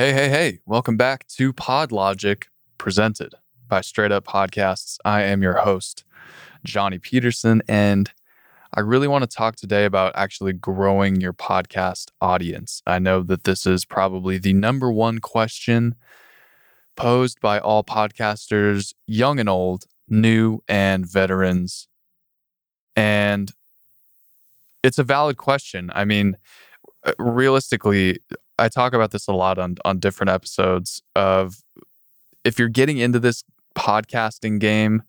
Hey, hey, hey. Welcome back to Pod Logic, presented by Straight Up Podcasts. I am your host, Johnny Peterson, and I really want to talk today about actually growing your podcast audience. I know that this is probably the number one question posed by all podcasters, young and old, new and veterans. And it's a valid question. I mean, realistically, I talk about this a lot on on different episodes of if you're getting into this podcasting game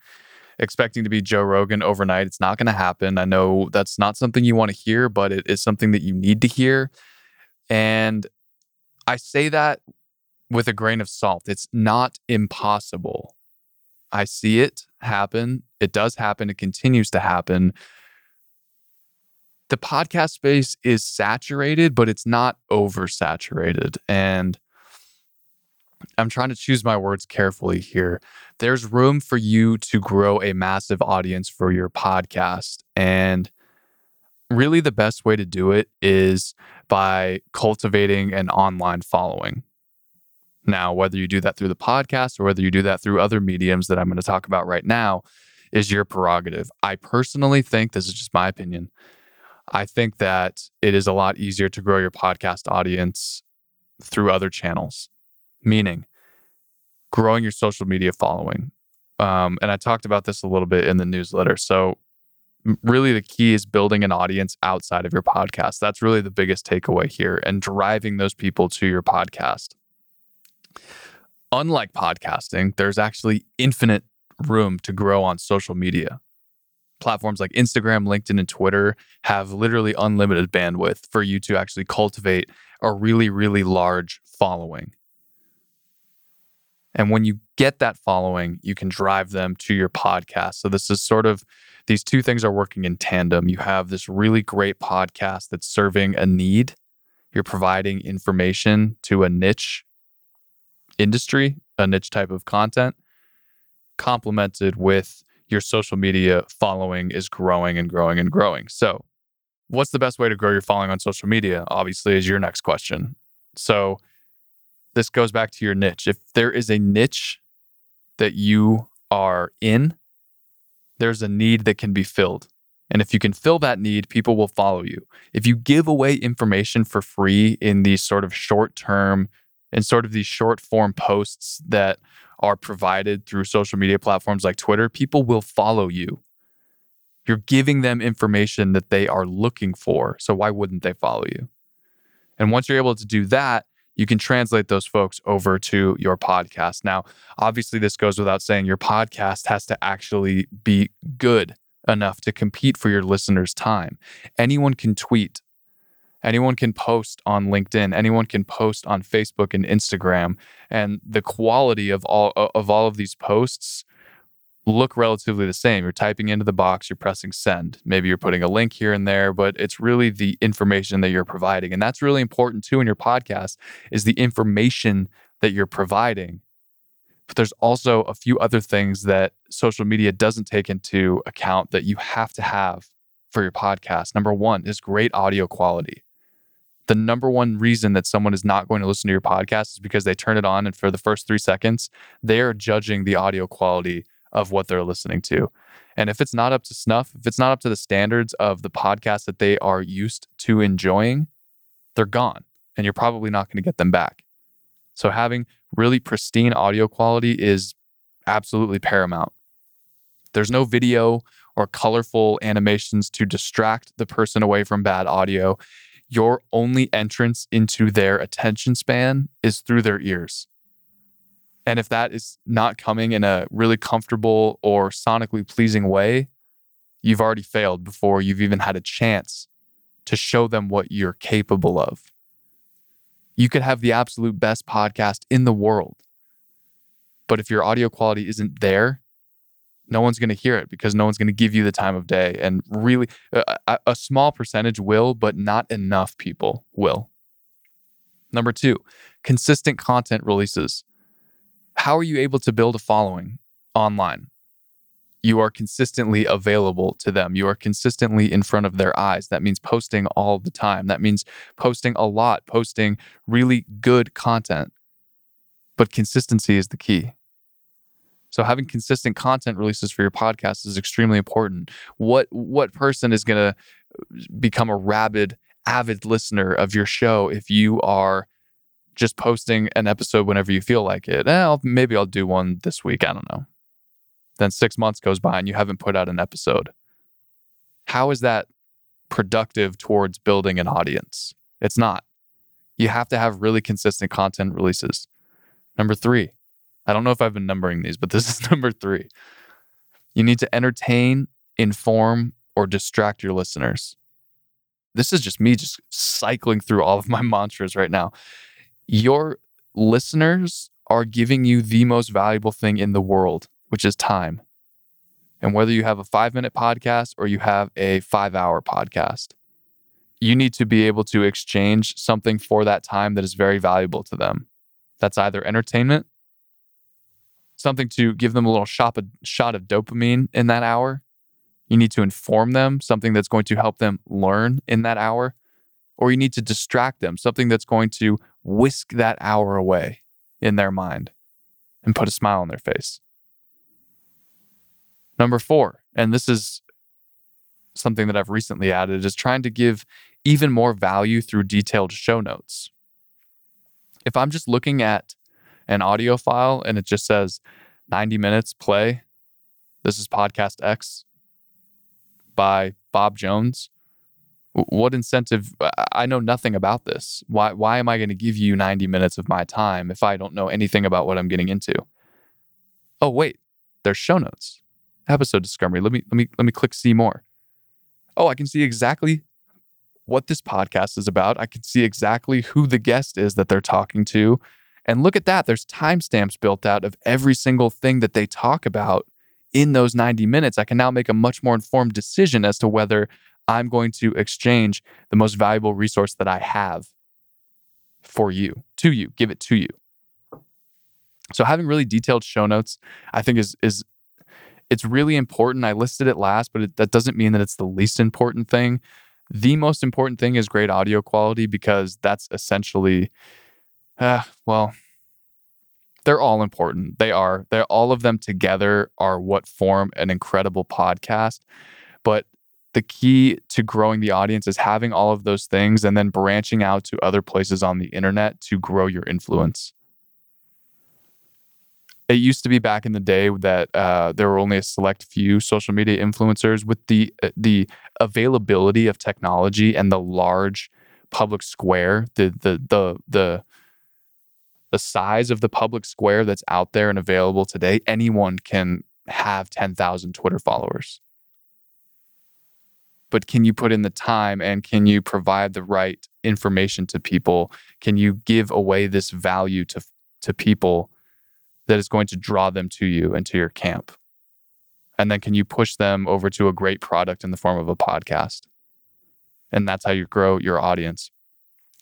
expecting to be Joe Rogan overnight, it's not going to happen. I know that's not something you want to hear, but it is something that you need to hear. And I say that with a grain of salt. It's not impossible. I see it happen. It does happen. It continues to happen the podcast space is saturated, but it's not oversaturated. And I'm trying to choose my words carefully here. There's room for you to grow a massive audience for your podcast. And really, the best way to do it is by cultivating an online following. Now, whether you do that through the podcast or whether you do that through other mediums that I'm going to talk about right now is your prerogative. I personally think, this is just my opinion, I think that it is a lot easier to grow your podcast audience through other channels, meaning growing your social media following. Um, and I talked about this a little bit in the newsletter. So, really, the key is building an audience outside of your podcast. That's really the biggest takeaway here and driving those people to your podcast. Unlike podcasting, there's actually infinite room to grow on social media platforms like Instagram, LinkedIn, and Twitter have literally unlimited bandwidth for you to actually cultivate a really, really large following. And when you get that following, you can drive them to your podcast. So, this is sort of these two things are working in tandem. You have this really great podcast that's serving a need, you're providing information to a niche industry, a niche type of content, complemented with your social media following is growing and growing and growing. So, what's the best way to grow your following on social media? Obviously, is your next question. So, this goes back to your niche. If there is a niche that you are in, there's a need that can be filled. And if you can fill that need, people will follow you. If you give away information for free in these sort of short term and sort of these short form posts that are provided through social media platforms like Twitter, people will follow you. You're giving them information that they are looking for. So why wouldn't they follow you? And once you're able to do that, you can translate those folks over to your podcast. Now, obviously, this goes without saying your podcast has to actually be good enough to compete for your listeners' time. Anyone can tweet Anyone can post on LinkedIn, anyone can post on Facebook and Instagram, and the quality of all of all of these posts look relatively the same. You're typing into the box, you're pressing send. Maybe you're putting a link here and there, but it's really the information that you're providing. And that's really important too in your podcast is the information that you're providing. But there's also a few other things that social media doesn't take into account that you have to have for your podcast. Number 1 is great audio quality the number one reason that someone is not going to listen to your podcast is because they turn it on and for the first three seconds, they are judging the audio quality of what they're listening to. And if it's not up to snuff, if it's not up to the standards of the podcast that they are used to enjoying, they're gone and you're probably not going to get them back. So having really pristine audio quality is absolutely paramount. There's no video or colorful animations to distract the person away from bad audio your only entrance into their attention span is through their ears. And if that is not coming in a really comfortable or sonically pleasing way, you've already failed before you've even had a chance to show them what you're capable of. You could have the absolute best podcast in the world. But if your audio quality isn't there, no one's going to hear it because no one's going to give you the time of day. And really, uh, a, a small percentage will, but not enough people will. Number two, consistent content releases. How are you able to build a following online? You are consistently available to them. You are consistently in front of their eyes. That means posting all the time. That means posting a lot, posting really good content. but consistency is the key. So having consistent content releases for your podcast is extremely important. What what person is going to become a rabid avid listener of your show if you are just posting an episode whenever you feel like it? Eh, maybe I'll do one this week, I don't know. Then 6 months goes by and you haven't put out an episode. How is that productive towards building an audience? It's not. You have to have really consistent content releases. Number 3, I don't know if I've been numbering these, but this is number three. You need to entertain, inform, or distract your listeners. This is just me just cycling through all of my mantras right now. Your listeners are giving you the most valuable thing in the world, which is time. And whether you have a five minute podcast or you have a five hour podcast, you need to be able to exchange something for that time that is very valuable to them. That's either entertainment something to give them a little shot of, shot of dopamine in that hour. You need to inform them something that's going to help them learn in that hour. Or you need to distract them, something that's going to whisk that hour away in their mind and put a smile on their face. Number four, and this is something that I've recently added, is trying to give even more value through detailed show notes. If I'm just looking at an audio file and it just says 90 minutes play. This is podcast X by Bob Jones. What incentive? I know nothing about this. Why, why am I going to give you 90 minutes of my time if I don't know anything about what I'm getting into? Oh, wait, there's show notes, episode discovery. Let me, let me, let me click see more. Oh, I can see exactly what this podcast is about. I can see exactly who the guest is that they're talking to. And look at that. There's timestamps built out of every single thing that they talk about in those 90 minutes. I can now make a much more informed decision as to whether I'm going to exchange the most valuable resource that I have for you, to you, give it to you. So having really detailed show notes, I think is is it's really important. I listed it last, but it, that doesn't mean that it's the least important thing. The most important thing is great audio quality because that's essentially uh, well, they're all important. They are. They're all of them together are what form an incredible podcast. But the key to growing the audience is having all of those things and then branching out to other places on the internet to grow your influence. It used to be back in the day that uh, there were only a select few social media influencers. With the uh, the availability of technology and the large public square, the the the the the size of the public square that's out there and available today, anyone can have 10,000 Twitter followers. But can you put in the time and can you provide the right information to people? Can you give away this value to, to people that is going to draw them to you and to your camp? And then can you push them over to a great product in the form of a podcast? And that's how you grow your audience.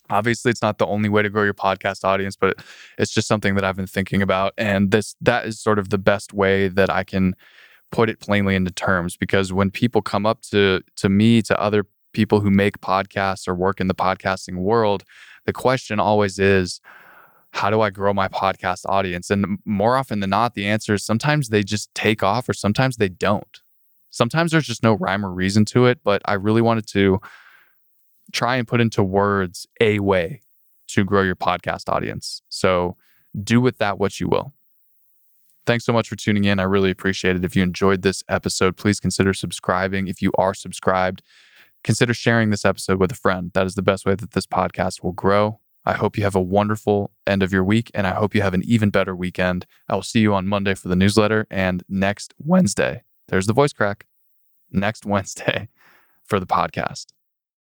Obviously, it's not the only way to grow your podcast audience, but it's just something that I've been thinking about. And this that is sort of the best way that I can put it plainly into terms because when people come up to to me, to other people who make podcasts or work in the podcasting world, the question always is, how do I grow my podcast audience? And more often than not, the answer is sometimes they just take off or sometimes they don't. Sometimes there's just no rhyme or reason to it, but I really wanted to try and put into words a way to grow your podcast audience. So do with that what you will. Thanks so much for tuning in. I really appreciate it. If you enjoyed this episode, please consider subscribing. If you are subscribed, consider sharing this episode with a friend. That is the best way that this podcast will grow. I hope you have a wonderful end of your week and I hope you have an even better weekend. I will see you on Monday for the newsletter and next Wednesday. There's the voice crack. Next Wednesday for the podcast.